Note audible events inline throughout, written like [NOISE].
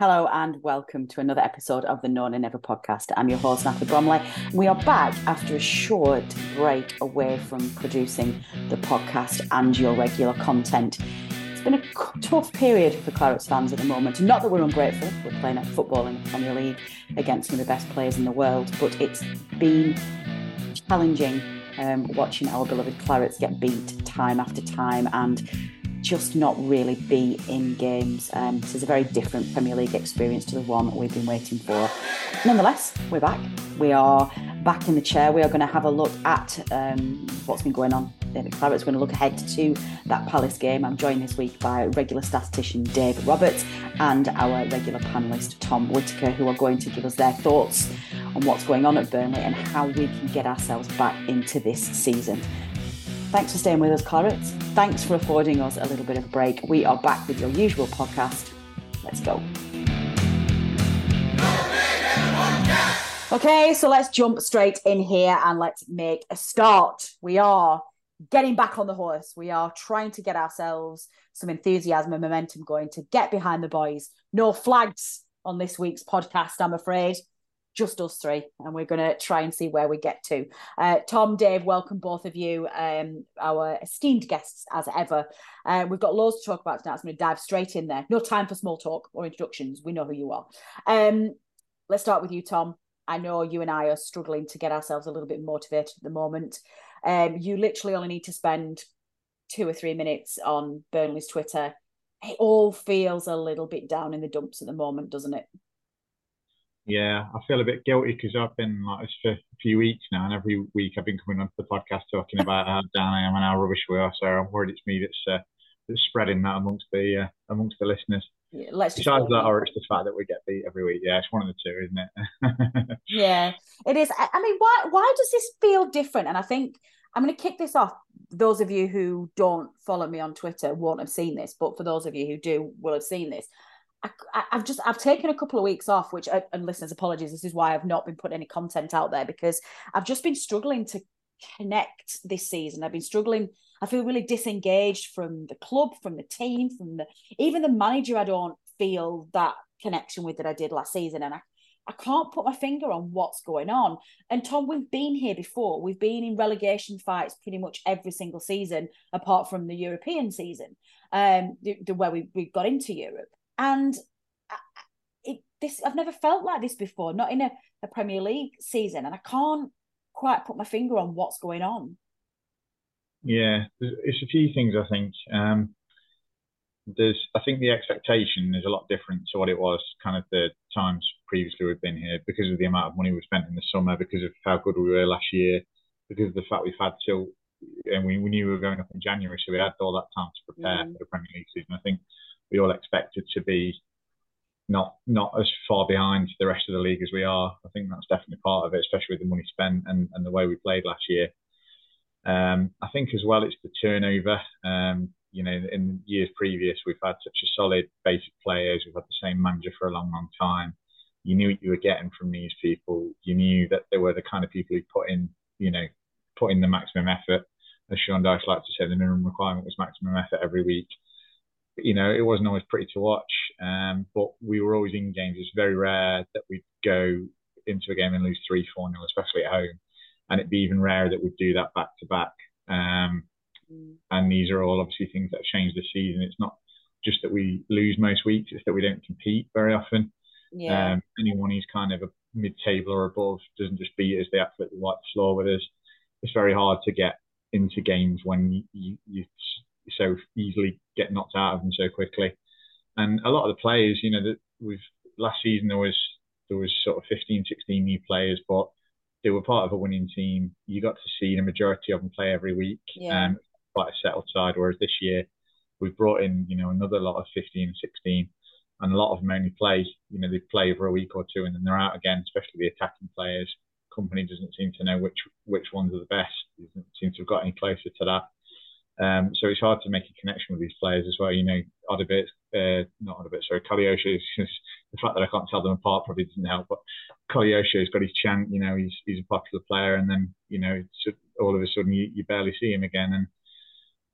Hello and welcome to another episode of the No Nay Never podcast. I'm your host, Natalie Bromley. We are back after a short break away from producing the podcast and your regular content. It's been a tough period for Clarets fans at the moment. Not that we're ungrateful, we're playing at football in the Premier League against some of the best players in the world, but it's been challenging um, watching our beloved Clarets get beat time after time and just not really be in games. Um, this is a very different Premier League experience to the one that we've been waiting for. Nonetheless, we're back. We are back in the chair. We are going to have a look at um, what's been going on. David Claret's going to look ahead to that Palace game. I'm joined this week by regular statistician Dave Roberts and our regular panellist Tom Whitaker, who are going to give us their thoughts on what's going on at Burnley and how we can get ourselves back into this season. Thanks for staying with us, Clarets. Thanks for affording us a little bit of a break. We are back with your usual podcast. Let's go. Okay, so let's jump straight in here and let's make a start. We are getting back on the horse. We are trying to get ourselves some enthusiasm and momentum going to get behind the boys. No flags on this week's podcast, I'm afraid just us three, and we're going to try and see where we get to. Uh, Tom, Dave, welcome both of you, um, our esteemed guests as ever. Uh, we've got loads to talk about tonight. So I'm going to dive straight in there. No time for small talk or introductions. We know who you are. Um, let's start with you, Tom. I know you and I are struggling to get ourselves a little bit motivated at the moment. Um, you literally only need to spend two or three minutes on Burnley's Twitter. It all feels a little bit down in the dumps at the moment, doesn't it? Yeah, I feel a bit guilty because I've been like this for a few weeks now, and every week I've been coming onto the podcast talking about how down I am and how rubbish we are. So I'm worried it's me that's uh, that's spreading that amongst the uh, amongst the listeners. Yeah, let's Besides that, or it's the fact that we get beat every week. Yeah, it's one of the two, isn't it? [LAUGHS] yeah, it is. I mean, why why does this feel different? And I think I'm going to kick this off. Those of you who don't follow me on Twitter won't have seen this, but for those of you who do, will have seen this. I, have just I've taken a couple of weeks off, which uh, and listeners, apologies. This is why I've not been putting any content out there because I've just been struggling to connect this season. I've been struggling. I feel really disengaged from the club, from the team, from the even the manager. I don't feel that connection with that I did last season, and I I can't put my finger on what's going on. And Tom, we've been here before. We've been in relegation fights pretty much every single season, apart from the European season, um, the, the where we we got into Europe and it this I've never felt like this before, not in a, a Premier League season, and I can't quite put my finger on what's going on. Yeah, it's a few things I think. Um, there's, I think the expectation is a lot different to what it was kind of the times previously we've been here because of the amount of money we spent in the summer, because of how good we were last year, because of the fact we've had till, and we, we knew we were going up in January, so we had all that time to prepare mm. for the Premier League season. I think we all expected to be not not as far behind the rest of the league as we are. I think that's definitely part of it, especially with the money spent and, and the way we played last year. Um, I think as well it's the turnover. Um, you know, in years previous we've had such a solid basic players. We've had the same manager for a long, long time. You knew what you were getting from these people. You knew that they were the kind of people who put in, you know, put in the maximum effort. As Sean Dyche liked to say, the minimum requirement was maximum effort every week you know, it wasn't always pretty to watch. Um, but we were always in games. It's very rare that we'd go into a game and lose three, four nil, especially at home. And it'd be even rarer that we'd do that back to back. Um, mm. and these are all obviously things that have changed this season. It's not just that we lose most weeks; it's that we don't compete very often. Yeah. Um, anyone who's kind of a mid-table or above doesn't just beat us; they absolutely wipe the floor with us. It's very hard to get into games when you, you, you so easily get knocked out of them so quickly. And a lot of the players, you know, that we've last season there was there was sort of 15, 16 new players, but they were part of a winning team. You got to see the majority of them play every week. Yeah. Um, quite a settled side. Whereas this year we've brought in, you know, another lot of 15 and 16, and a lot of them only play, you know, they play for a week or two and then they're out again, especially the attacking players. Kompany doesn't seem to know which which ones are the best. Doesn't seem to have got any closer to that. Um, so it's hard to make a connection with these players as well. You know, Odobert, uh, not Odobert, sorry, Koleosho. the fact that I can't tell them apart probably doesn't help. But Koleosho has got his chant. You know, he's he's a popular player, and then you know, all of a sudden you, you barely see him again. And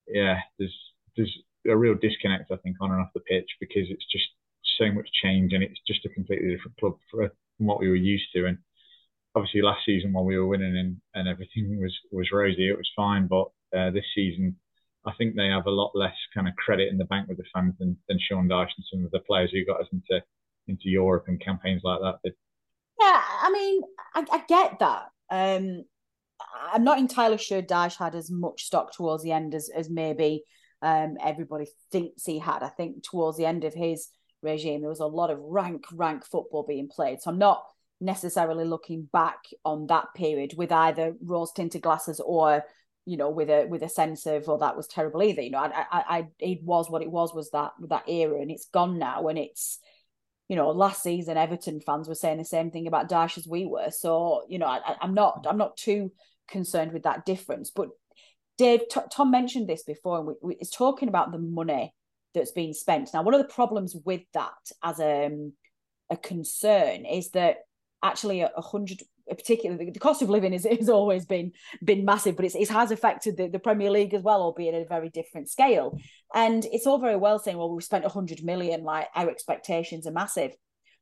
yeah, there's there's a real disconnect, I think, on and off the pitch because it's just so much change, and it's just a completely different club from what we were used to. And obviously last season while we were winning and, and everything was was rosy, it was fine. But uh, this season, I think they have a lot less kind of credit in the bank with the fans than, than Sean Dyche and some of the players who got us into into Europe and campaigns like that. Yeah, I mean, I, I get that. Um, I'm not entirely sure Dyche had as much stock towards the end as as maybe um, everybody thinks he had. I think towards the end of his regime, there was a lot of rank rank football being played. So I'm not necessarily looking back on that period with either rose tinted glasses or you know with a with a sense of oh that was terrible either you know I, I i it was what it was was that that era and it's gone now and it's you know last season everton fans were saying the same thing about Dyche as we were so you know I, i'm not i'm not too concerned with that difference but dave T- tom mentioned this before and we, we, it's talking about the money that's being spent. Now one of the problems with that as a, um, a concern is that actually a hundred particularly the cost of living is has always been been massive, but it's, it has affected the, the Premier League as well, albeit at a very different scale. And it's all very well saying, well, we've spent 100 million, like our expectations are massive.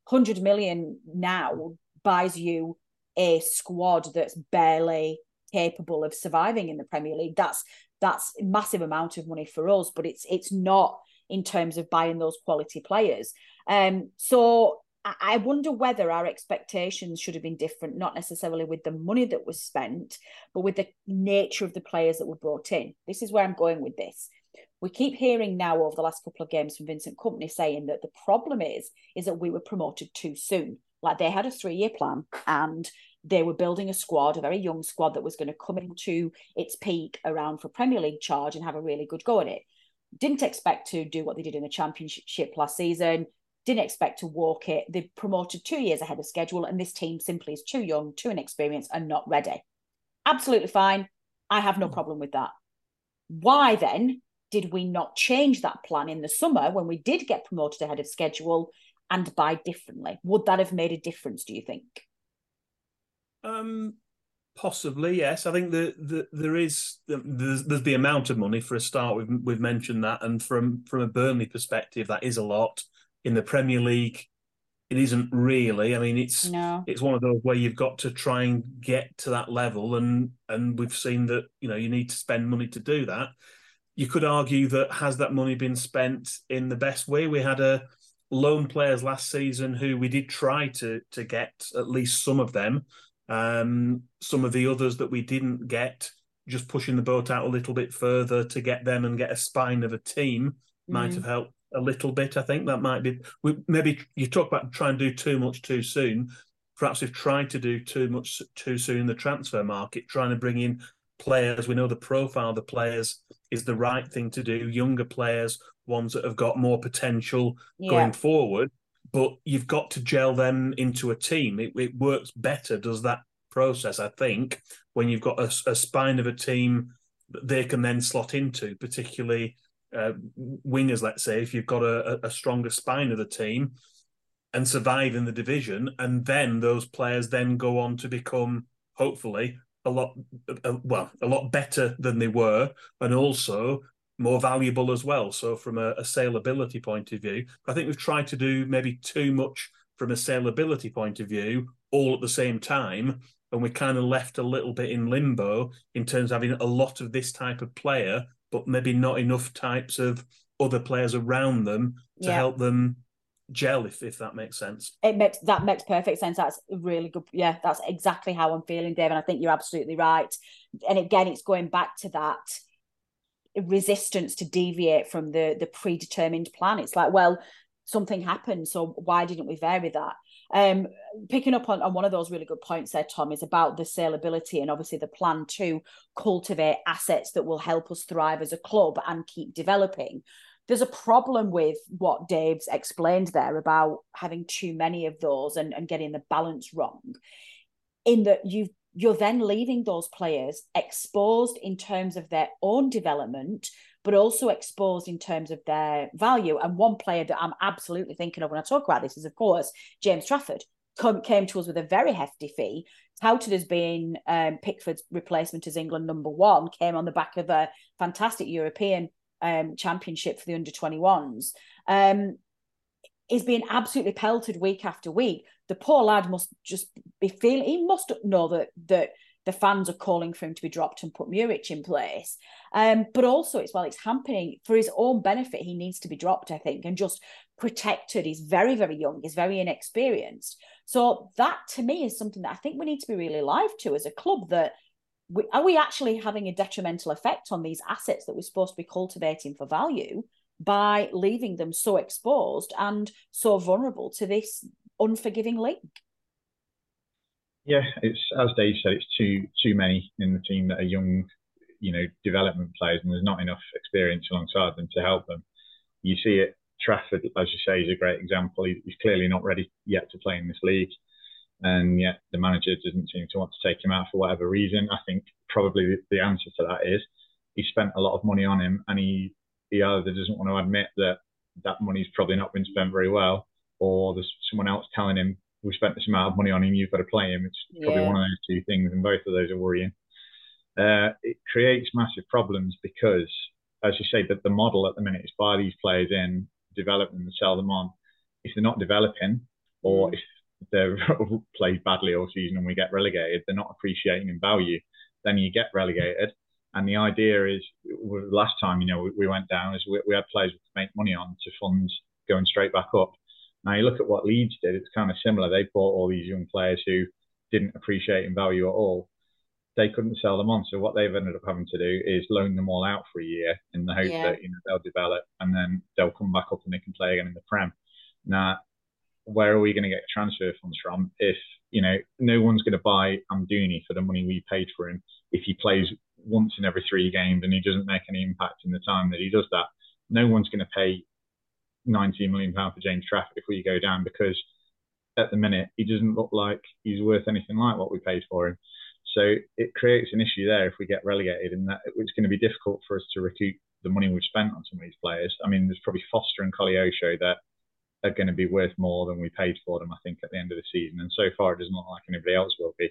100 million now buys you a squad that's barely capable of surviving in the Premier League. That's that's a massive amount of money for us, but it's it's not in terms of buying those quality players. Um, so I wonder whether our expectations should have been different, not necessarily with the money that was spent, but with the nature of the players that were brought in. This is where I'm going with this. We keep hearing now over the last couple of games from Vincent Kompany saying that the problem is is that we were promoted too soon. Like they had a three year plan and they were building a squad, a very young squad that was going to come into its peak around for Premier League charge and have a really good go at it. Didn't expect to do what they did in the championship last season didn't expect to walk it. They promoted two years ahead of schedule, and this team simply is too young, too inexperienced, and not ready. Absolutely fine. I have no hmm. problem with that. Why then did we not change that plan in the summer when we did get promoted ahead of schedule and buy differently? Would that have made a difference, do you think? Um, possibly, yes. I think that the, there is there's, there's the amount of money for a start. We've we've mentioned that, and from from a Burnley perspective, that is a lot in the Premier League, it isn't really. I mean, it's no. it's one of those where you've got to try and get to that level, and and we've seen that you know you need to spend money to do that. You could argue that has that money been spent in the best way? We had a loan players last season who we did try to to get at least some of them. Um, some of the others that we didn't get, just pushing the boat out a little bit further to get them and get a spine of a team mm. might have helped a little bit. I think that might be we, maybe you talk about trying to do too much too soon. Perhaps we've tried to do too much too soon in the transfer market, trying to bring in players. We know the profile of the players is the right thing to do. Younger players, ones that have got more potential yeah. going forward. But you've got to gel them into a team. It, it works better, does that process, I think, when you've got a, a spine of a team that they can then slot into, particularly uh, wingers, let's say, if you've got a, a stronger spine of the team and survive in the division, and then those players then go on to become hopefully a lot, a, well, a lot better than they were, and also more valuable as well. So from a, a saleability point of view, I think we've tried to do maybe too much from a saleability point of view all at the same time. And we kind of left a little bit in limbo in terms of having a lot of this type of player, but maybe not enough types of other players around them to yeah. help them gel if if that makes sense. It makes that makes perfect sense. That's really good yeah that's exactly how i'm feeling dave and i think you're absolutely right. And again it's going back to that resistance to deviate from the the predetermined plan. It's like well something happened so why didn't we vary that um, picking up on, on one of those really good points there, Tom, is about the saleability and obviously the plan to cultivate assets that will help us thrive as a club and keep developing. There's a problem with what Dave's explained there about having too many of those and, and getting the balance wrong. In that you've you're then leaving those players exposed in terms of their own development but also exposed in terms of their value. And one player that I'm absolutely thinking of when I talk about this is, of course, James Trafford. Come, came to us with a very hefty fee, touted as being um, Pickford's replacement as England number one, came on the back of a fantastic European um, championship for the under 21s. Um, is being absolutely pelted week after week. The poor lad must just be feeling, he must know that that the fans are calling for him to be dropped and put Muric in place. Um, but also, it's well, it's happening for his own benefit. He needs to be dropped, I think, and just protected. He's very, very young. He's very inexperienced. So that, to me, is something that I think we need to be really alive to as a club. That we, are we actually having a detrimental effect on these assets that we're supposed to be cultivating for value by leaving them so exposed and so vulnerable to this unforgiving league? Yeah, it's as Dave said, it's too too many in the team that are young, you know, development players, and there's not enough experience alongside them to help them. You see it. Trafford, as you say, is a great example. he's clearly not ready yet to play in this league, and yet the manager doesn't seem to want to take him out for whatever reason. I think probably the answer to that is he spent a lot of money on him, and he he either doesn't want to admit that that money's probably not been spent very well, or there's someone else telling him we spent this amount of money on him, you've got to play him. It's probably yeah. one of those two things, and both of those are worrying. Uh, it creates massive problems because, as you say, that the model at the minute is buy these players in, develop them, and sell them on. If they're not developing, or mm. if they're [LAUGHS] played badly all season and we get relegated, they're not appreciating in value, then you get relegated. And the idea is, last time you know we, we went down, is we, we had players to make money on to fund going straight back up. Now you look at what Leeds did; it's kind of similar. They bought all these young players who didn't appreciate in value at all. They couldn't sell them on, so what they've ended up having to do is loan them all out for a year in the hope yeah. that you know they'll develop and then they'll come back up and they can play again in the Prem. Now, where are we going to get transfer funds from if you know no one's going to buy Amdouni for the money we paid for him if he plays once in every three games and he doesn't make any impact in the time that he does that? No one's going to pay 19 million pound for James Trafford if we go down because at the minute he doesn't look like he's worth anything like what we paid for him. So it creates an issue there if we get relegated, and that it's going to be difficult for us to recoup the money we've spent on some of these players. I mean, there's probably Foster and Koleosho that are going to be worth more than we paid for them, I think, at the end of the season. And so far, it doesn't look like anybody else will be.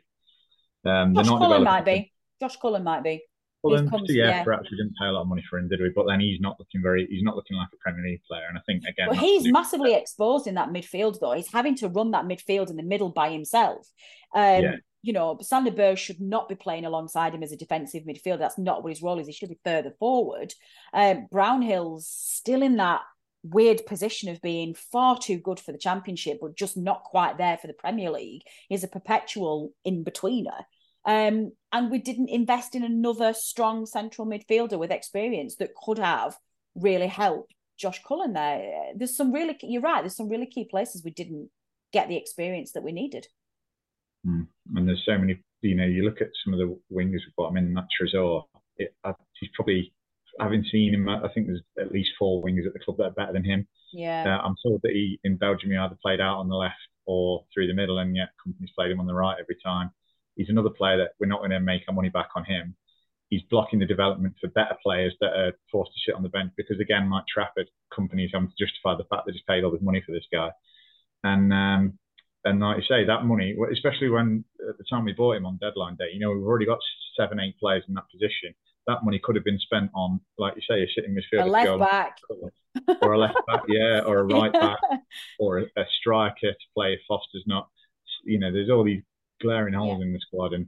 Um, Josh Cullen might be. Josh Cullen might be. Well, then, comes, yeah, yeah, perhaps we didn't pay a lot of money for him, did we? But then he's not looking very, he's not looking like a Premier League player. And I think again, well, he's massively exposed in that midfield, though. He's having to run that midfield in the middle by himself. Um, yeah. You know, Sander should not be playing alongside him as a defensive midfielder. That's not what his role is. He should be further forward. Um, Brownhill's still in that weird position of being far too good for the championship, but just not quite there for the Premier League. He's a perpetual in betweener. Um, and we didn't invest in another strong central midfielder with experience that could have really helped Josh Cullen there. There's some really, you're right, there's some really key places we didn't get the experience that we needed. Mm. And there's so many, you know, you look at some of the wingers we've got, I mean, that Trésor, it, uh, he's probably, having seen him, I think there's at least four wingers at the club that are better than him. Yeah. Uh, I'm told that he, in Belgium, he either played out on the left or through the middle, and yet Kompany's played him on the right every time. He's another player that we're not going to make our money back on him. He's blocking the development for better players that are forced to sit on the bench because, again, like Trafford, Kompany's having to justify the fact that he's paid all this money for this guy. And um, and like you say, that money, especially when at the time we bought him on deadline day, you know, we've already got seven, eight players in that position. that money could have been spent on, like you say, a sitting midfielder, a left back, [LAUGHS] or a left back, yeah, or a right [LAUGHS] back, or a, a, striker to play if Foster's not. You know, there's all these glaring holes yeah. in the squad, and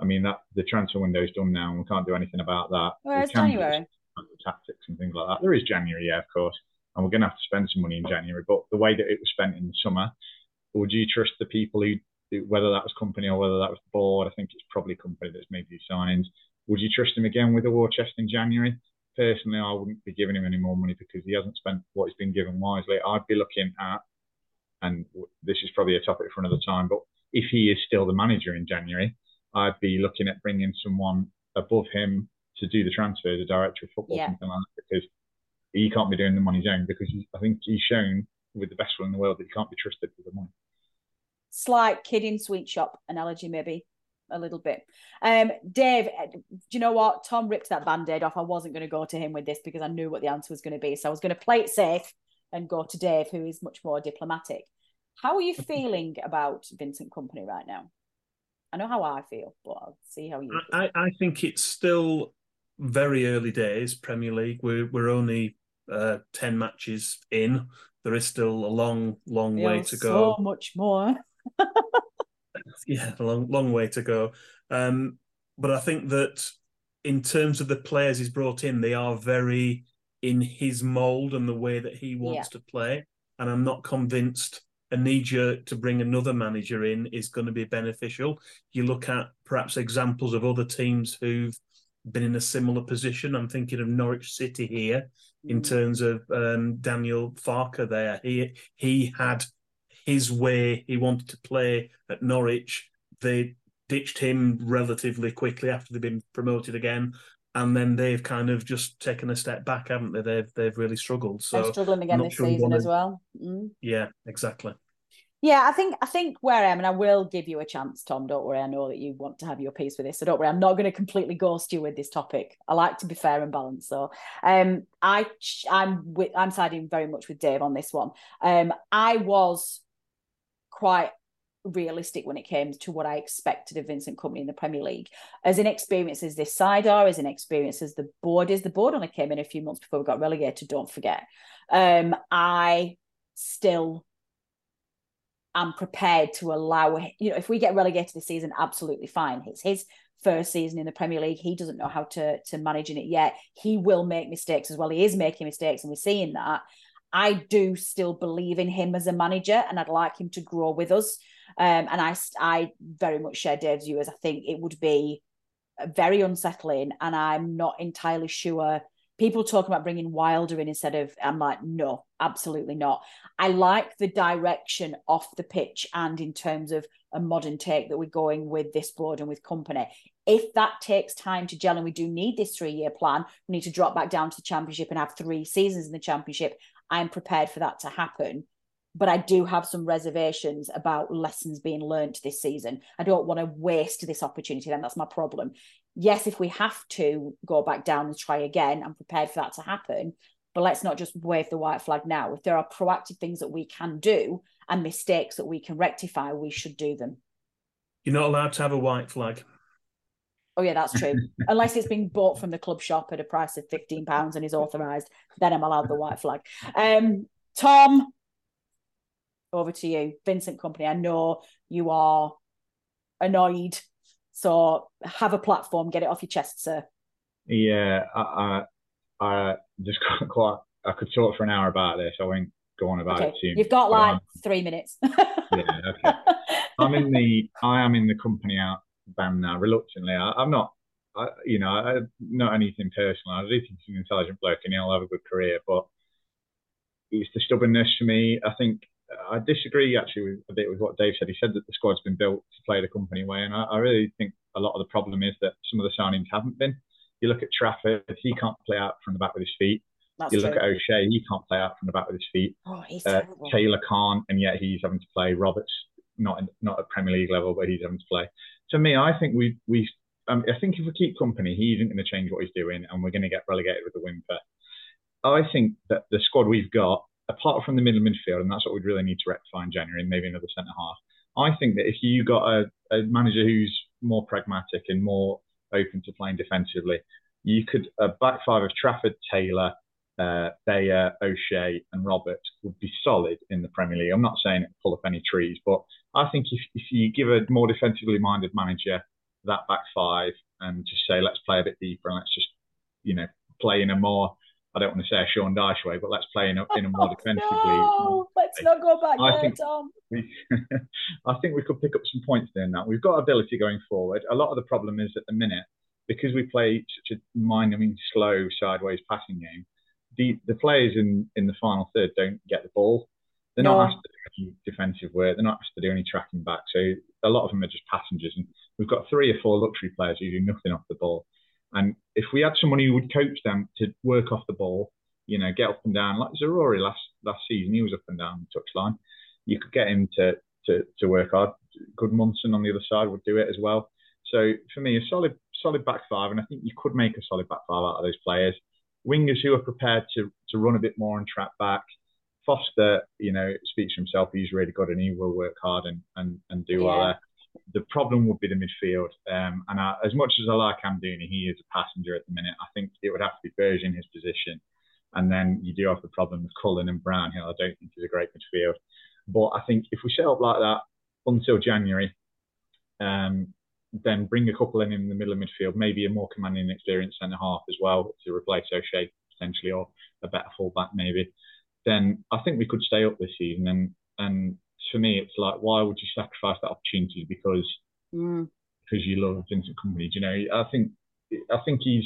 I mean that the transfer window is done now, and we can't do anything about that. Well, it's January. Tactics and things like that. There is January, yeah, of course, and we're going to have to spend some money in January. But the way that it was spent in the summer, would you trust the people who, whether that was Kompany or whether that was the board? I think it's probably Kompany that's made these signings. Would you trust him again with a war chest in January? Personally, I wouldn't be giving him any more money because he hasn't spent what he's been given wisely. I'd be looking at, and this is probably a topic for another time, but if he is still the manager in January, I'd be looking at bringing someone above him to do the transfer, the director of football, yeah. something like that, because he can't be doing them on his own because I think he's shown with the best one in the world that he can't be trusted with the money. Slight kid in sweet shop analogy, maybe a little bit. Um, Dave, uh, do you know what? Tom ripped that band aid off. I wasn't going to go to him with this because I knew what the answer was going to be. So I was going to play it safe and go to Dave, who is much more diplomatic. How are you feeling about Vincent Kompany right now? I know how I feel, but I'll see how you. I, I think it's still very early days. Premier League. We're we're only uh, ten matches in. There is still a long, long way to go. So much more. [LAUGHS] yeah, a long, long way to go. Um, but I think that in terms of the players he's brought in, they are very in his mold and the way that he wants yeah. to play. And I'm not convinced a knee jerk to bring another manager in is going to be beneficial. You look at perhaps examples of other teams who've been in a similar position. I'm thinking of Norwich City here in mm. terms of um, Daniel Farke. There, he he had his way he wanted to play at Norwich. They ditched him relatively quickly after they've been promoted again. And then they've kind of just taken a step back, haven't they? They've they've really struggled. So They're struggling again this sure season as well. Mm. Yeah, exactly. Yeah, I think I think where I am, and I will give you a chance, Tom. Don't worry, I know that you want to have your piece with this, so don't worry. I'm not going to completely ghost you with this topic. I like to be fair and balanced. So, um, I I'm with I'm siding very much with Dave on this one. Um, I was quite realistic when it came to what I expected of Vincent Kompany in the Premier League. As inexperienced as this side are, as inexperienced as the board is, the board only came in a few months before we got relegated, don't forget. Um, I still am prepared to allow, you know, if we get relegated this season, absolutely fine. It's his first season in the Premier League. He doesn't know how to, to manage in it yet. He will make mistakes as well. He is making mistakes, and we're seeing that. I do still believe in him as a manager, and I'd like him to grow with us. Um, and I, I very much share Dave's view as I think it would be very unsettling, and I'm not entirely sure. People talk about bringing Wilder in instead of, I'm like, no, absolutely not. I like the direction off the pitch and in terms of a modern take that we're going with this board and with Kompany. If that takes time to gel and we do need this three year plan, we need to drop back down to the championship and have three seasons in the championship. I'm prepared for that to happen. But I do have some reservations about lessons being learned this season. I don't want to waste this opportunity, then that's my problem. Yes, if we have to go back down and try again, I'm prepared for that to happen. But let's not just wave the white flag now. If there are proactive things that we can do and mistakes that we can rectify, we should do them. You're not allowed to have a white flag. Oh yeah, that's true. [LAUGHS] Unless it's been bought from the club shop at a price of fifteen pounds and is authorised, then I'm allowed the white flag. Um, Tom, over to you. Vincent Kompany. I know you are annoyed, so have a platform. Get it off your chest, sir. Yeah, I, I, I just [LAUGHS] quite. I could talk for an hour about this. I won't go on about okay. it too. You've got like three minutes. [LAUGHS] yeah. Okay. I'm in the. I am in the Kompany out band now reluctantly. I, am not, I, you know, I, not anything personal. I do think he's an intelligent bloke and he'll have a good career, but it's the stubbornness for me. I think I disagree actually with, a bit with what Dave said. He said that the squad's been built to play the Kompany way, and I, I really think a lot of the problem is that some of the signings haven't been. You look at Trafford, he can't play out from the back with his feet. That's you look true. at O'Shea, he can't play out from the back with his feet. Oh, he's uh, Taylor can't, and yet he's having to play. Roberts not in, not at Premier League level, but he's having to play to me, I think we we um, I think if we keep Kompany, he isn't going to change what he's doing, and we're going to get relegated with a whimper. I think that the squad we've got, apart from the middle midfield, and that's what we'd really need to rectify in January, maybe another centre half. I think that if you got a, a manager who's more pragmatic and more open to playing defensively, you could a back five of Trafford, Taylor, uh, Beyer, O'Shea, and Robert would be solid in the Premier League. I'm not saying it pull up any trees, but I think if, if you give a more defensively minded manager that back five and just say let's play a bit deeper and let's just you know play in a more I don't want to say a Sean Dyche way, but let's play in a, in a more [LAUGHS] oh, defensively. No, let's not go back I there, think Tom. We, [LAUGHS] I think we could pick up some points doing that. We've got ability going forward. A lot of the problem is at the minute because we play such a mind-numbing, slow, sideways passing game. The the players in in the final third don't get the ball. They're no. not asked to do any defensive work. They're not asked to do any tracking back. So a lot of them are just passengers. And we've got three or four luxury players who do nothing off the ball. And if we had someone who would coach them to work off the ball, you know, get up and down, like Zaroury last last season, he was up and down the touchline. You could get him to to, to work hard. Gudmundsson on the other side would do it as well. So for me, a solid solid back five, and I think you could make a solid back five out of those players. Wingers who are prepared to to run a bit more and track back. Foster, you know, speaks for himself. He's really good and he will work hard and and, and do yeah. well there the problem would be the midfield. Um, and I, as much as I like Amdouni, he is a passenger at the minute. I think it would have to be Berge in his position. And then you do have the problem with Cullen and Brown, who I don't think is a great midfield. But I think if we set up like that until January, um, then bring a couple in in the middle of midfield, maybe a more commanding experienced centre half as well to replace O'Shea potentially, or a better fullback maybe. Then I think we could stay up this season. And and for me, it's like, why would you sacrifice that opportunity because mm. because you love Vincent Kompany? Do you know, I think I think he's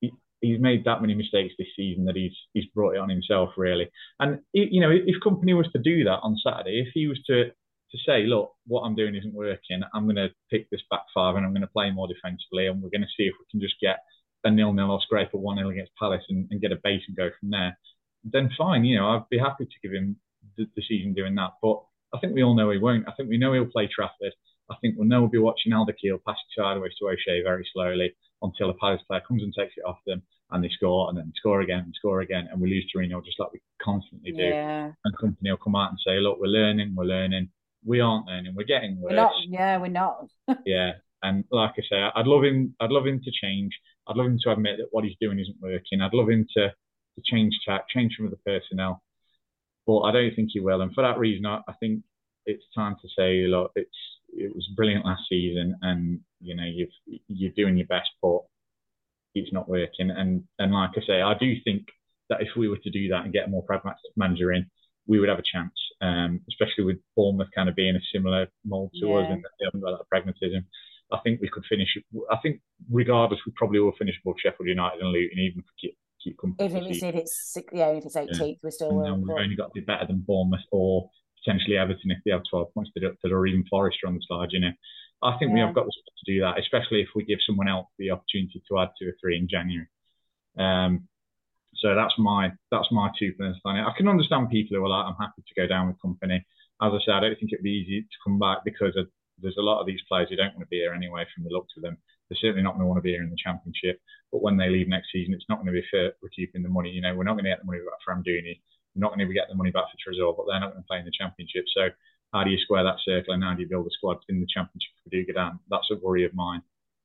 he, he's made that many mistakes this season that he's he's brought it on himself really. And you know, if Kompany was to do that on Saturday, if he was to to say, look, what I'm doing isn't working. I'm going to pick this back five and I'm going to play more defensively, and we're going to see if we can just get a nil nil or scrape a one nil against Palace and, and, get a base and go from there. Then fine, you know, I'd be happy to give him the, the season doing that. But I think we all know he won't. I think we know he'll play Trafford. I think we'll know we'll be watching Al-Dakhil pass it sideways to O'Shea very slowly until a Palace player comes and takes it off them and they score and then score again and score again and we lose to Reno just like we constantly do. Yeah. And Kompany will come out and say, look, we're learning, we're learning. We aren't learning, we're getting worse. We're not, yeah, we're not. [LAUGHS] yeah. And like I say, I'd love him. I'd love him to change. I'd love him to admit that what he's doing isn't working. I'd love him to to change tack, change some of the personnel. But I don't think he will. And for that reason, I, I think it's time to say, look, it's it was brilliant last season, and you know you've you're doing your best, but it's not working. And and like I say, I do think that if we were to do that and get a more pragmatic manager in, we would have a chance. Um, especially with Bournemouth kind of being a similar mold to yeah. us, and they haven't got that pragmatism. I think we could finish. I think regardless, we probably will finish above Sheffield United and Luton, even if we keep Kompany. Even if it's yeah, if it's 18th, yeah. we're still. And we've only got to be better than Bournemouth or potentially Everton if they have 12 points to do, or even Forest on the side. You know, I think yeah. we have got the to do that, especially if we give someone else the opportunity to add two or three in January. Um, so that's my that's my two pence on it. I can understand people who are like, I'm happy to go down with Kompany. As I said, I don't think it'd be easy to come back because of, there's a lot of these players who don't want to be here anyway from the looks of them. They're certainly not going to want to be here in the championship. But when they leave next season, it's not going to be fair keeping the money. You know, we're not going to get the money back from Dooney We're not going to get the money back for Tresor, but they're not going to play in the championship. So how do you square that circle and how do you build a squad in the championship for do down? That's a worry of mine,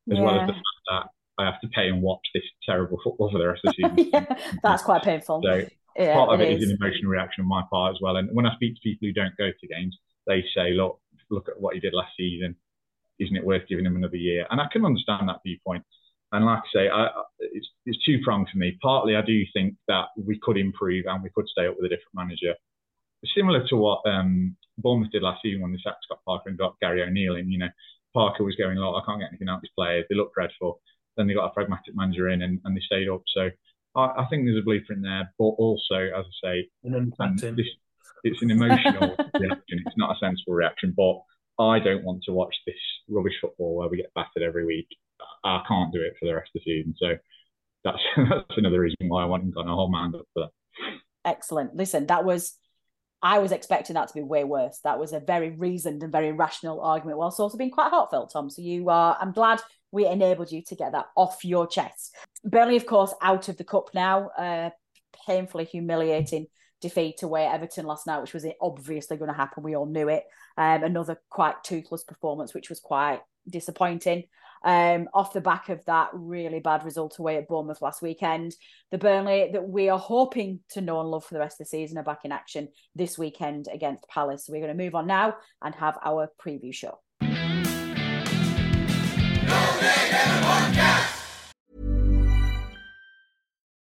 as yeah. well as the fact that I have to pay and watch this terrible football for the rest of the [LAUGHS] season. yeah, that's quite painful. So yeah, part of it is. is an emotional reaction on my part as well. And when I speak to people who don't go to games, they say, "Look, look at what he did last season. Isn't it worth giving him another year?" And I can understand that viewpoint. And like I say, I, it's, it's two pronged for me. Partly, I do think that we could improve and we could stay up with a different manager, similar to what um, Bournemouth did last season when they sacked Scott Parker and got Gary O'Neill in. You know, Parker was going, "Look, I can't get anything out of these players. They look dreadful." Then they got a pragmatic manager in, and, and they stayed up. So I, I, think there's a blueprint there. But also, as I say, this, it's an emotional [LAUGHS] reaction. It's not a sensible reaction. But I don't want to watch this rubbish football where we get battered every week. I can't do it for the rest of the season. So that's [LAUGHS] that's another reason why I him gone. a whole mind up for that. Excellent. Listen, that was I was expecting that to be way worse. That was a very reasoned and very rational argument, whilst also being quite heartfelt, Tom. So you are I'm glad we enabled you to get that off your chest. Burnley, of course, out of the cup now. Uh, painfully humiliating defeat away at Everton last night, which was obviously going to happen. We all knew it. Um, another quite toothless performance, which was quite disappointing. Um, off the back of that really bad result away at Bournemouth last weekend, the Burnley that we are hoping to know and love for the rest of the season are back in action this weekend against Palace. So we're going to move on now and have our preview show.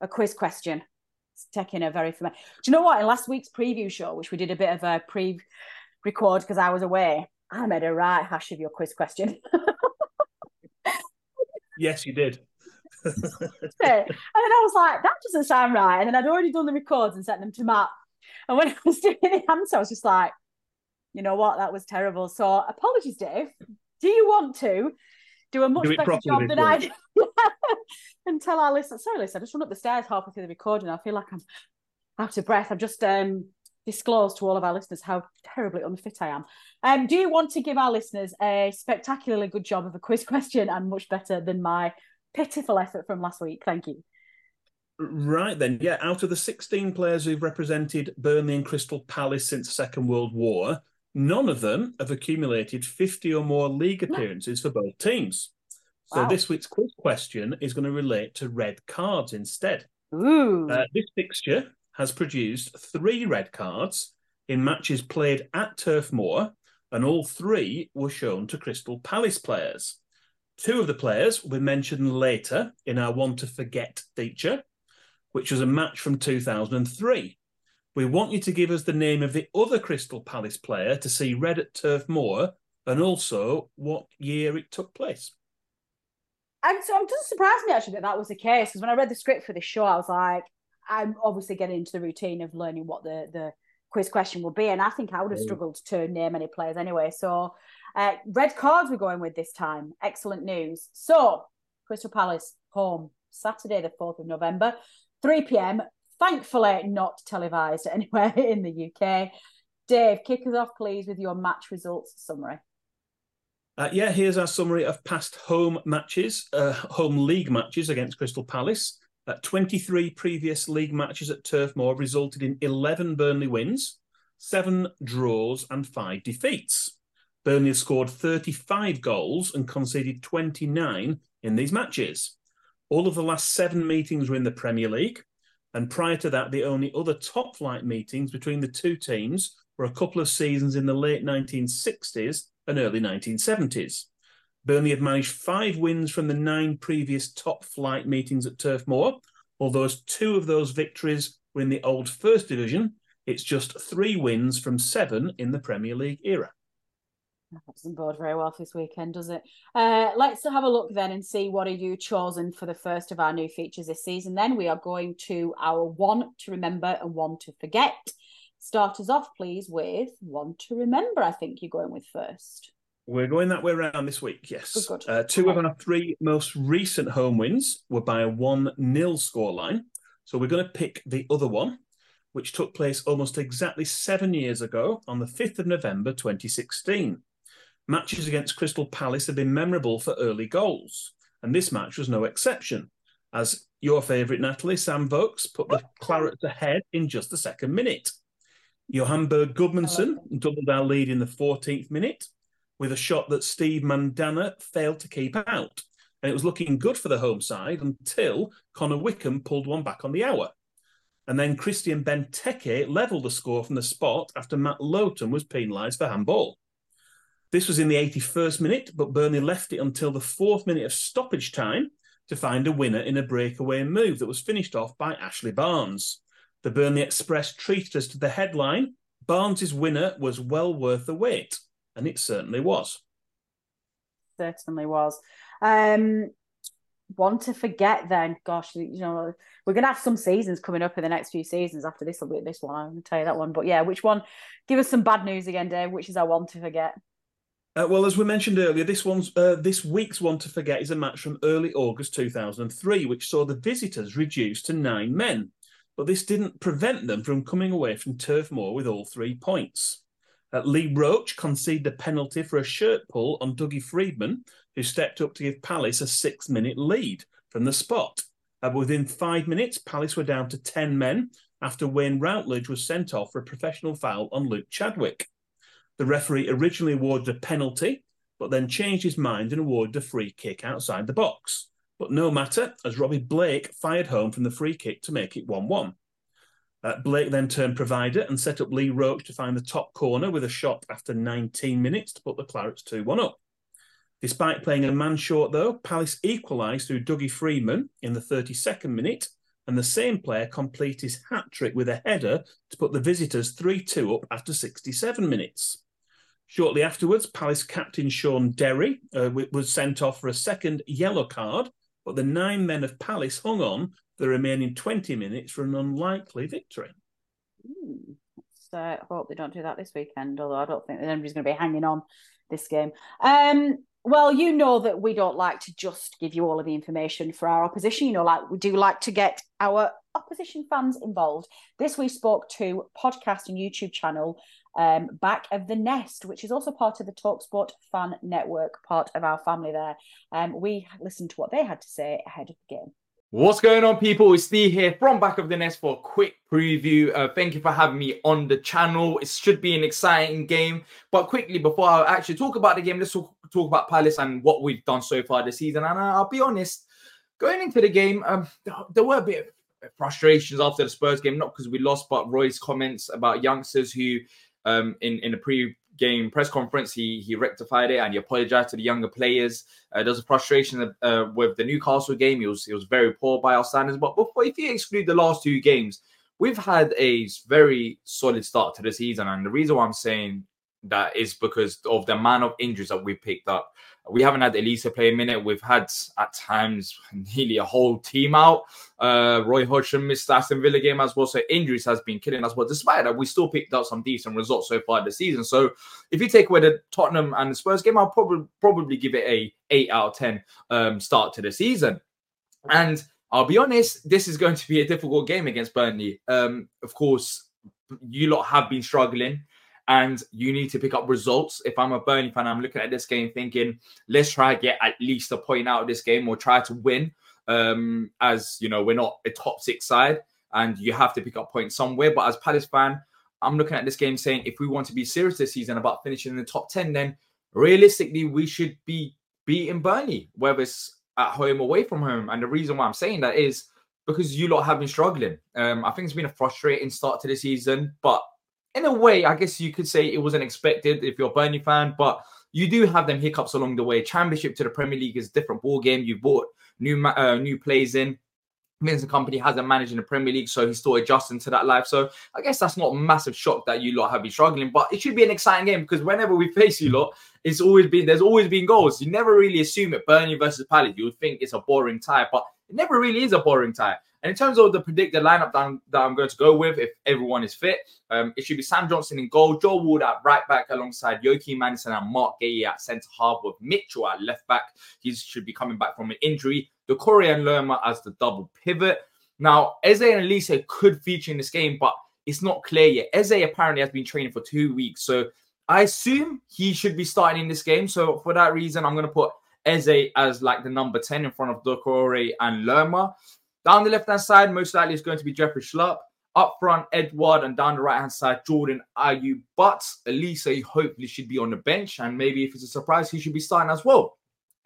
a quiz question. It's taking a very familiar. Do you know what? In last week's preview show, which we did a bit of a pre record because I was away, I made a right hash of your quiz question. [LAUGHS] yes, you did. [LAUGHS] and then I was like, that doesn't sound right. And then I'd already done the records and sent them to Matt. And when [LAUGHS] I was doing the answer, I was just like, you know what? That was terrible. So apologies, Dave. Do you want to do a much Do better job than I did? [LAUGHS] and tell our listeners, sorry, listen, I just run up the stairs halfway through the recording. I feel like I'm out of breath. I've just um, disclosed to all of our listeners how terribly unfit I am. Um, do you want to give our listeners a spectacularly good job of a quiz [LAUGHS] question and much better than my pitiful effort from last week? Thank you. Right then, yeah. Out of the 16 players who've represented Burnley and Crystal Palace since the Second World War, none of them have accumulated 50 or more league appearances for both teams. So Wow. this week's quiz question is going to relate to red cards instead. Uh, this fixture has produced three red cards in matches played at Turf Moor, and all three were shown to Crystal Palace players. Two of the players will be mentioned later in our One to Forget feature, which was a match from 2003. We want you to give us the name of the other Crystal Palace player to see red at Turf Moor and also what year it took place. And so it doesn't surprise me actually that that was the case because when I read the script for this show, I was like, I'm obviously getting into the routine of learning what the the quiz question will be, and I think I would have struggled to name any players anyway. So, uh, red cards we're going with this time. Excellent news. So, Crystal Palace home Saturday the fourth of November, three pm. Thankfully, not televised [LAUGHS] anywhere in the UK. Dave, kick us off, please, with your match results summary. Uh, yeah, here's our summary of past home matches, uh, home league matches against Crystal Palace. Uh, 23 previous league matches at Turf Moor resulted in 11 Burnley wins, seven draws, and five defeats. Burnley have scored 35 goals and conceded 29 in these matches. All of the last seven meetings were in the Premier League. And prior to that, the only other top flight meetings between the two teams were a couple of seasons in the late 1960s and early 1970s. Burnley have managed five wins from the nine previous top flight meetings at Turf Moor. Although two of those victories were in the old First Division, it's just three wins from seven in the Premier League era. That doesn't bode very well for this weekend, does it? Uh, let's have a look then and see what are you chosen for the first of our new features this season. Then we are going to our one to remember and one to forget. Start us off, please, with one to remember. I think you're going with first. We're going that way around this week, yes. Good, good. Uh, two of our three most recent home wins were by a 1 0 scoreline. So we're going to pick the other one, which took place almost exactly seven years ago on the 5th of November 2016. Matches against Crystal Palace have been memorable for early goals, and this match was no exception, as your favourite, Natalie, Sam Vokes, put the Clarets ahead in just the second minute. Johan Berg Gudmundsson oh, doubled our lead in the 14th minute with a shot that Steve Mandanda failed to keep out. And it was looking good for the home side until Connor Wickham pulled one back on the hour. And then Christian Benteke levelled the score from the spot after Matt Lowton was penalised for handball. This was in the 81st minute, but Burnley left it until the fourth minute of stoppage time to find a winner in a breakaway move that was finished off by Ashley Barnes. The Burnley Express treated us to the headline Barnes's winner was well worth the wait, and it certainly was. Certainly was. Um, to forget then, gosh, you know, we're gonna have some seasons coming up in the next few seasons after this will be this one. Gonna tell you that one. But yeah, which one? Give us some bad news again, Dave. Which is our one to forget? Uh, well, as we mentioned earlier, this one's uh, this week's one to forget is a match from early August 2003, which saw the visitors reduced to nine men. But this didn't prevent them from coming away from Turf Moor with all three points. Uh, Lee Roche conceded a penalty for a shirt pull on Dougie Freedman, who stepped up to give Palace a six-minute lead from the spot. Uh, within five minutes, Palace were down to 10 men after Wayne Routledge was sent off for a professional foul on Luke Chadwick. The referee originally awarded a penalty, but then changed his mind and awarded a free kick outside the box. But no matter, as Robbie Blake fired home from the free kick to make it 1 1. Uh, Blake then turned provider and set up Lee Roche to find the top corner with a shot after 19 minutes to put the Clarets 2 1 up. Despite playing a man short, though, Palace equalised through Dougie Freedman in the 32nd minute, and the same player completed his hat trick with a header to put the visitors 3 2 up after 67 minutes. Shortly afterwards, Palace captain Shaun Derry uh, was sent off for a second yellow card, but the nine men of Palace hung on the remaining 20 minutes for an unlikely victory. Let's uh, hope they don't do that this weekend, although I don't think that anybody's going to be hanging on this game. Um, well, you know that we don't like to just give you all of the information for our opposition. You know, like we do like to get our opposition fans involved. This we spoke to podcast and YouTube channel um, Back of the Nest, which is also part of the Talksport fan network, part of our family there. Um, we listened to what they had to say ahead of the game. What's going on, people? It's Steve here from Back of the Nest for a quick preview. Uh, thank you for having me on the channel. It should be an exciting game. But quickly, before I actually talk about the game, let's talk, talk about Palace and what we've done so far this season. And I'll be honest, going into the game, um, there were a bit of frustrations after the Spurs game, not because we lost, but Roy's comments about youngsters who um, in in a pre-game press conference, he he rectified it and he apologized to the younger players. Uh, there was a frustration uh, with the Newcastle game. He was he was very poor by our standards. But before, if you exclude the last two games, we've had a very solid start to the season. And the reason why I'm saying that is because of the amount of injuries that we picked up. We haven't had Olise play a minute. We've had at times nearly a whole team out. Uh, Roy Hodgson missed the Aston Villa game as well. So injuries has been killing us. But despite that, we still picked up some decent results so far this season. So if you take away the Tottenham and the Spurs game, I'll probably probably give it a eight out of ten um, start to the season. And I'll be honest, this is going to be a difficult game against Burnley. Um, of course, you lot have been struggling and you need to pick up results. If I'm a Burnley fan, I'm looking at this game thinking, let's try to get at least a point out of this game or try to win. Um, as you know, we're not a top six side, and you have to pick up points somewhere. But as Palace fan, I'm looking at this game saying, if we want to be serious this season about finishing in the top ten, then realistically we should be beating Burnley, whether it's at home away from home. And the reason why I'm saying that is because you lot have been struggling. Um, I think it's been a frustrating start to the season, but in a way, I guess you could say it wasn't expected if you're a Burnley fan, but you do have them hiccups along the way. Championship to the Premier League is a different ball game. You bought new uh, new plays in. Vincent Kompany hasn't managed in the Premier League, so he's still adjusting to that life. So I guess that's not a massive shock that you lot have been struggling, but it should be an exciting game because whenever we [LAUGHS] face you lot, it's always been there's always been goals. You never really assume it Burnley versus Palace. You would think it's a boring tie, but it never really is a boring tie. And in terms of the predicted lineup that I'm, that I'm going to go with, if everyone is fit, um, it should be Sam Johnstone in goal, Joel Ward at right back alongside Joachim Andersen and Marc Guéhi at centre half with Mitchell at left back. He should be coming back from an injury. Doucouré and Lerma as the double pivot. Now, Eze and Olise could feature in this game, but it's not clear yet. Eze apparently has been training for two weeks, so I assume he should be starting in this game. So for that reason, I'm going to put Eze as like the number 10 in front of Doucouré and Lerma. Down the left hand side, most likely is going to be Jeffrey Schlupp. Up front, Édouard, and down the right hand side, Jordan Ayew. But Olise hopefully should be on the bench, and maybe if it's a surprise, he should be starting as well.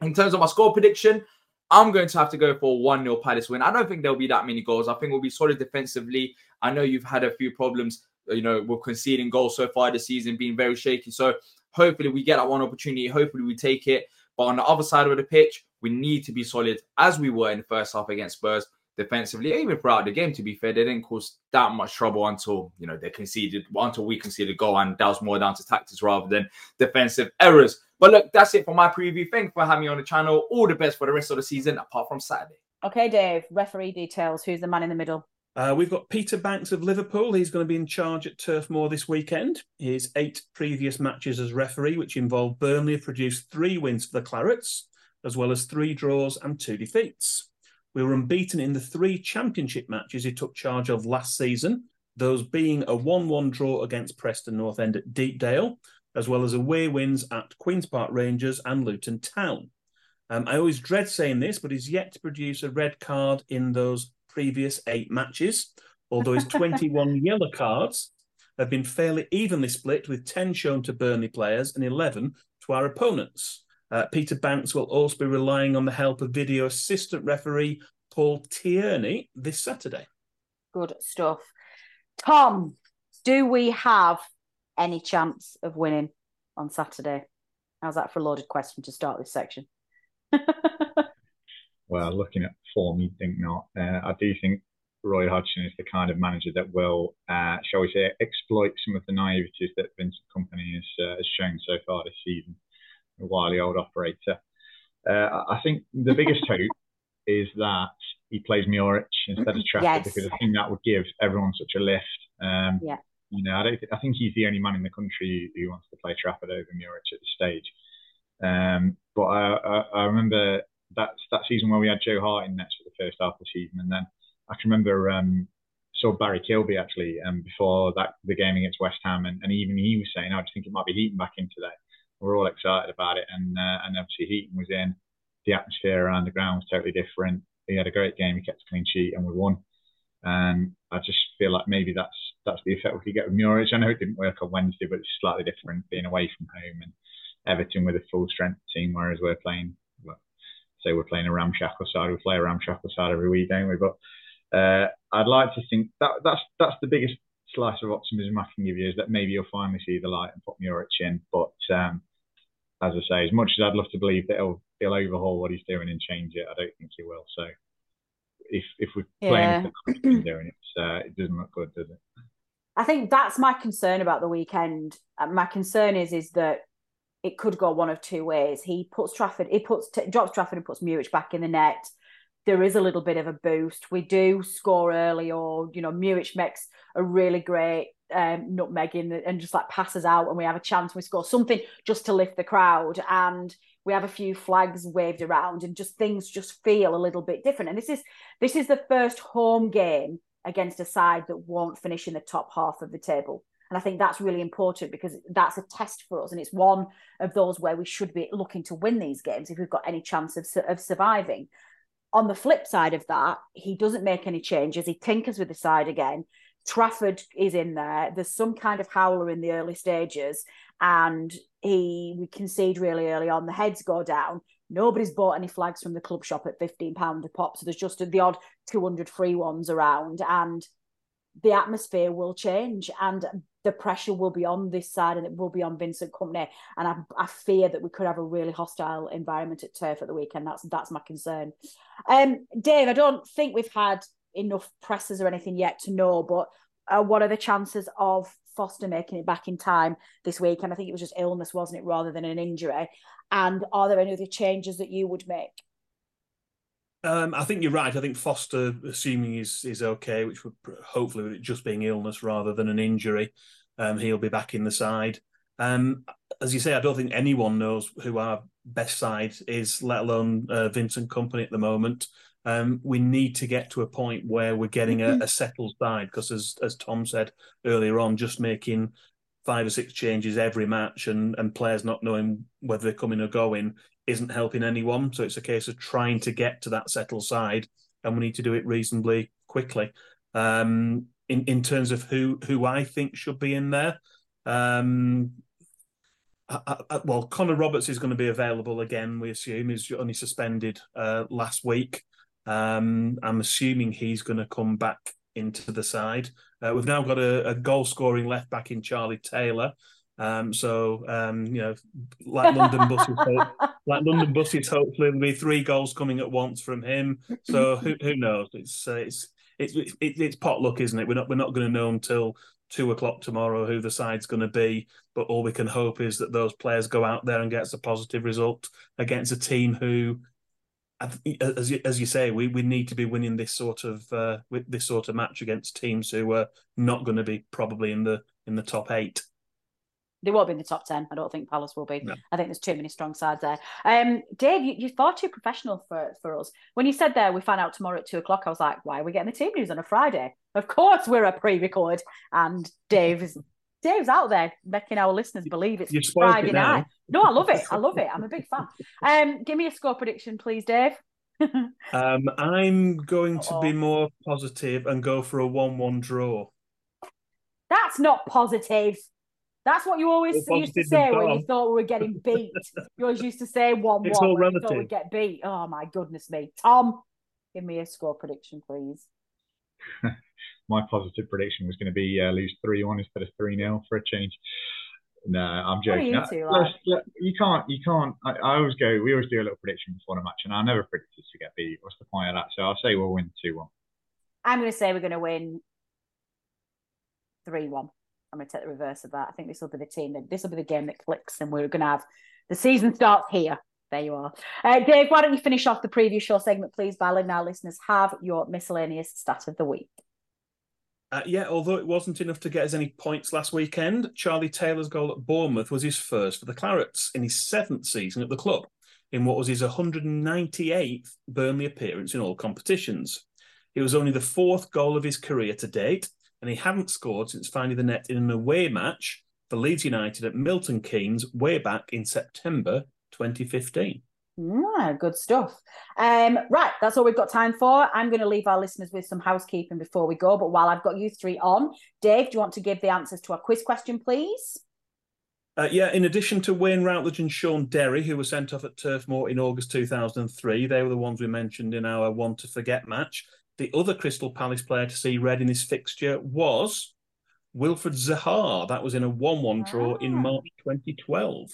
In terms of my score prediction, I'm going to have to go for 1 0 Palace win. I don't think there'll be that many goals. I think we'll be solid defensively. I know you've had a few problems, you know, with conceding goals so far this season, being very shaky. So hopefully we get that one opportunity. Hopefully we take it. But on the other side of the pitch, we need to be solid as we were in the first half against Spurs defensively, even throughout the game. To be fair, they didn't cause that much trouble until you know they conceded until we conceded a goal, and that was more down to tactics rather than defensive errors. But look, that's it for my preview. Thank you for having me on the channel. All the best for the rest of the season, apart from Saturday. Okay, Dave. Referee details. Who's the man in the middle? Uh, we've got Peter Banks of Liverpool. He's going to be in charge at Turf Moor this weekend. His eight previous matches as referee, which involved Burnley, have produced three wins for the Clarets, as well as three draws and two defeats. We were unbeaten in the three championship matches he took charge of last season, those being a 1 1 draw against Preston North End at Deepdale, as well as away wins at Queen's Park Rangers and Luton Town. Um, I always dread saying this, but he's yet to produce a red card in those previous eight matches, although his [LAUGHS] 21 yellow cards have been fairly evenly split, with 10 shown to Burnley players and 11 to our opponents. Uh, Peter Banks will also be relying on the help of video assistant referee Paul Tierney this Saturday. Good stuff. Tom, do we have any chance of winning on Saturday? How's that for a loaded question to start this section? [LAUGHS] well, looking at form, you'd think not. Uh, I do think Roy Hodgson is the kind of manager that will, uh, shall we say, exploit some of the naiveties that Vincent Kompany has, uh, has shown so far this season. A wily old operator. Uh, I think the biggest [LAUGHS] hope is that he plays Muric instead of Trafford yes. because I think that would give everyone such a lift. Um, yeah. You know, I don't. Th- I think he's the only man in the country who, wants to play Trafford over Muric at this stage. Um, but I, I, I, remember that that season where we had Joe Hart in nets for the first half of the season, and then I can remember um, saw Barry Kilby actually um, before that the game against West Ham, and, and even he was saying, I just think it might be Heaton back in today. We're all excited about it, and uh, and obviously Heaton was in. The atmosphere around the ground was totally different. He had a great game. He kept a clean sheet, and we won. And I just feel like maybe that's that's the effect we could get with Muric. I know it didn't work on Wednesday, but it's slightly different being away from home and Everton with a full strength team, whereas we're playing, well, say we're playing a ramshackle side. We play a ramshackle side every week, don't we? But uh, I'd like to think that that's that's the biggest slice of optimism I can give you is that maybe you'll finally see the light and put Muric in. But um, as I say, as much as I'd love to believe that he'll he'll overhaul what he's doing and change it, I don't think he will. So if if we're playing yeah. doing it, uh, it doesn't look good, does it? I think that's my concern about the weekend. Uh, my concern is is that it could go one of two ways. He puts Trafford, he puts drops Trafford and puts Muric back in the net. There is a little bit of a boost. We do score early, or you know, Muric makes a really great um, nutmeg in and just like passes out, and we have a chance. We score something just to lift the crowd, and we have a few flags waved around, and just things just feel a little bit different. And this is this is the first home game against a side that won't finish in the top half of the table. And I think that's really important because that's a test for us. And it's one of those where we should be looking to win these games if we've got any chance of, of surviving. On the flip side of that, he doesn't make any changes. He tinkers with the side again. Trafford is in there. There's some kind of howler in the early stages, and he we concede really early on. The heads go down. Nobody's bought any flags from the club shop at fifteen pound a pop, so there's just the odd two hundred free ones around, and the atmosphere will change. And the pressure will be on this side and it will be on Vincent Kompany. And I, I fear that we could have a really hostile environment at turf at the weekend. That's that's my concern. Um, Dave, I don't think we've had enough presses or anything yet to know, but uh, what are the chances of Foster making it back in time this week? And I think it was just illness, wasn't it, rather than an injury? And are there any other changes that you would make? Um, I think you're right. I think Foster, assuming he's is okay, which would hopefully with it just being illness rather than an injury, um, he'll be back in the side. Um, as you say, I don't think anyone knows who our best side is, let alone uh, Vincent Kompany at the moment. Um, we need to get to a point where we're getting a, a settled side because, as as Tom said earlier on, just making five or six changes every match and and players not knowing whether they're coming or going isn't helping anyone. So it's a case of trying to get to that settled side, and we need to do it reasonably quickly. Um, in in terms of who who I think should be in there, um, uh, uh, well, Connor Roberts is going to be available again. We assume he's only suspended uh, last week. Um, I'm assuming he's going to come back into the side. Uh, we've now got a, a goal scoring left back in Charlie Taylor. Um, so um, you know, like London buses, [LAUGHS] like London buses, hopefully there'll be three goals coming at once from him. So who who knows? It's uh, it's it's it's, it's potluck, isn't it? We're not we're not going to know until two o'clock tomorrow who the side's going to be. But all we can hope is that those players go out there and gets a positive result against a team who, as you, as you say, we, we need to be winning this sort of uh, this sort of match against teams who are not going to be probably in the in the top eight. They won't be in the top 10. I don't think Palace will be. No. I think there's too many strong sides there. Um, Dave, you, you're far too professional for, for us. When you said there, we find out tomorrow at two o'clock, I was like, why are we getting the team news on a Friday? Of course, we're a pre record. And Dave is. Dave's out there making our listeners believe it's Friday it night. No, I love it. I love it. I'm a big fan. Um, give me a score prediction, please, Dave. [LAUGHS] um, I'm going to be more positive and go for a one-one draw. That's not positive. That's what you always used to say when you thought we were getting beat. [LAUGHS] you always used to say one one when relative. you thought we'd get beat. Oh my goodness me. Tom, give me a score prediction, please. [LAUGHS] my positive prediction was going to be uh, lose 3 1 instead of 3 0 for a change. No, I'm joking. You, two, like? you, can't, you can't. I, I, always go, we always do a little prediction before a match, and I never predict us to get beat. What's the point of that? So I'll say we'll win 2 1. I'm going to say we're going to win 3 1. I'm going to take the reverse of that. I think this will be the team that this will be the game that clicks, and we're going to have the season starts here. There you are. Uh, Dave, why don't you finish off the preview show segment, please, by letting our listeners have your miscellaneous stat of the week? Uh, yeah, although it wasn't enough to get us any points last weekend, Charlie Taylor's goal at Bournemouth was his first for the Clarets in his seventh season at the club, in what was his 198th Burnley appearance in all competitions. It was only the fourth goal of his career to date, and he hadn't scored since finding the net in an away match for Leeds United at Milton Keynes way back in September 2015. Yeah, good stuff. Um, right, that's all we've got time for. I'm going to leave our listeners with some housekeeping before we go. But while I've got you three on, Dave, do you want to give the answers to our quiz question, please? Uh, yeah, in addition to Wayne Routledge and Shaun Derry, who were sent off at Turf Moor in August 2003, they were the ones we mentioned in our One to Forget match. The other Crystal Palace player to see red in this fixture was Wilfred Zaha. That was in a 1 1 draw in ah. March 2012.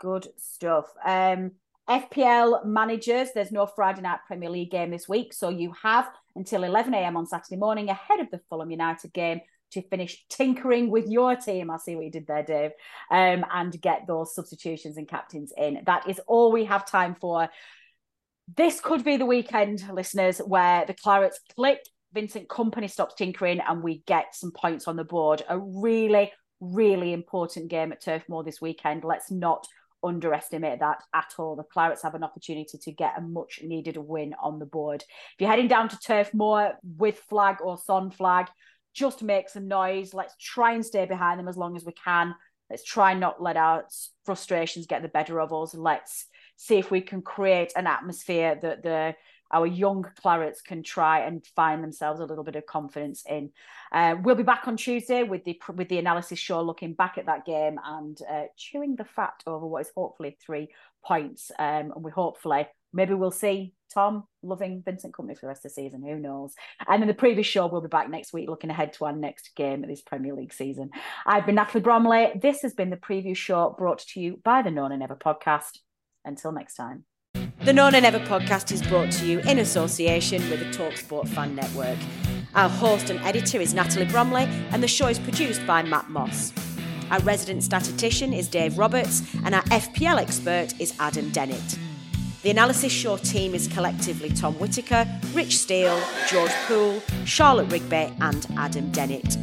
Good stuff. Um, FPL managers, there's no Friday night Premier League game this week. So you have until 11 a.m. on Saturday morning ahead of the Fulham United game to finish tinkering with your team. I see what you did there, Dave, um, and get those substitutions and captains in. That is all we have time for this could be the weekend, listeners, where the Clarets click, Vincent Kompany stops tinkering, and we get some points on the board. A really, really important game at Turf Moor this weekend. Let's not underestimate that at all. The Clarets have an opportunity to get a much needed win on the board. If you're heading down to Turf Moor with flag or son flag, just make some noise. Let's try and stay behind them as long as we can. Let's try not let our frustrations get the better of us. Let's see if we can create an atmosphere that the our young clarets can try and find themselves a little bit of confidence in. Uh, we'll be back on Tuesday with the with the analysis show, looking back at that game and uh, chewing the fat over what is hopefully three points. Um, and we hopefully maybe we'll see Tom loving Vincent Kompany for the rest of the season. Who knows? And in the previous show, we'll be back next week looking ahead to our next game of this Premier League season. I've been Natalie Bromley. This has been the preview show brought to you by the No Nay Never podcast. Until next time. The No Nay Never podcast is brought to you in association with the Talksport Fan Network. Our host and editor is Natalie Bromley, and the show is produced by Matt Moss. Our resident statistician is Dave Roberts, and our FPL expert is Adam Dennett. The Analysis Show team is collectively Tom Whitaker, Rich Steele, George Poole, Charlotte Rigby, and Adam Dennett.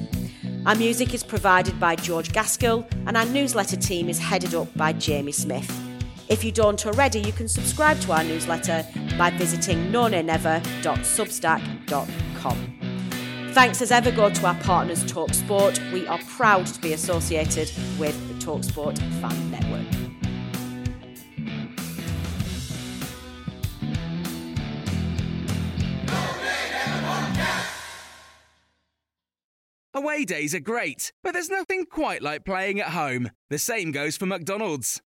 Our music is provided by George Gaskell, and our newsletter team is headed up by Jamie Smith. If you don't already, you can subscribe to our newsletter by visiting nonaynever.substack.com. Thanks as ever go to our partners Talksport. We are proud to be associated with the Talksport Fan Network. Away days are great, but there's nothing quite like playing at home. The same goes for McDonald's.